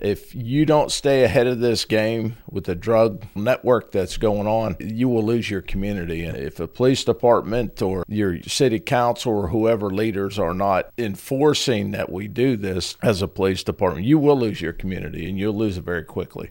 If you don't stay ahead of this game with the drug network that's going on, you will lose your community. And if a police department or your city council or whoever leaders are not enforcing that we do this as a police department, you will lose your community and you'll lose it very quickly.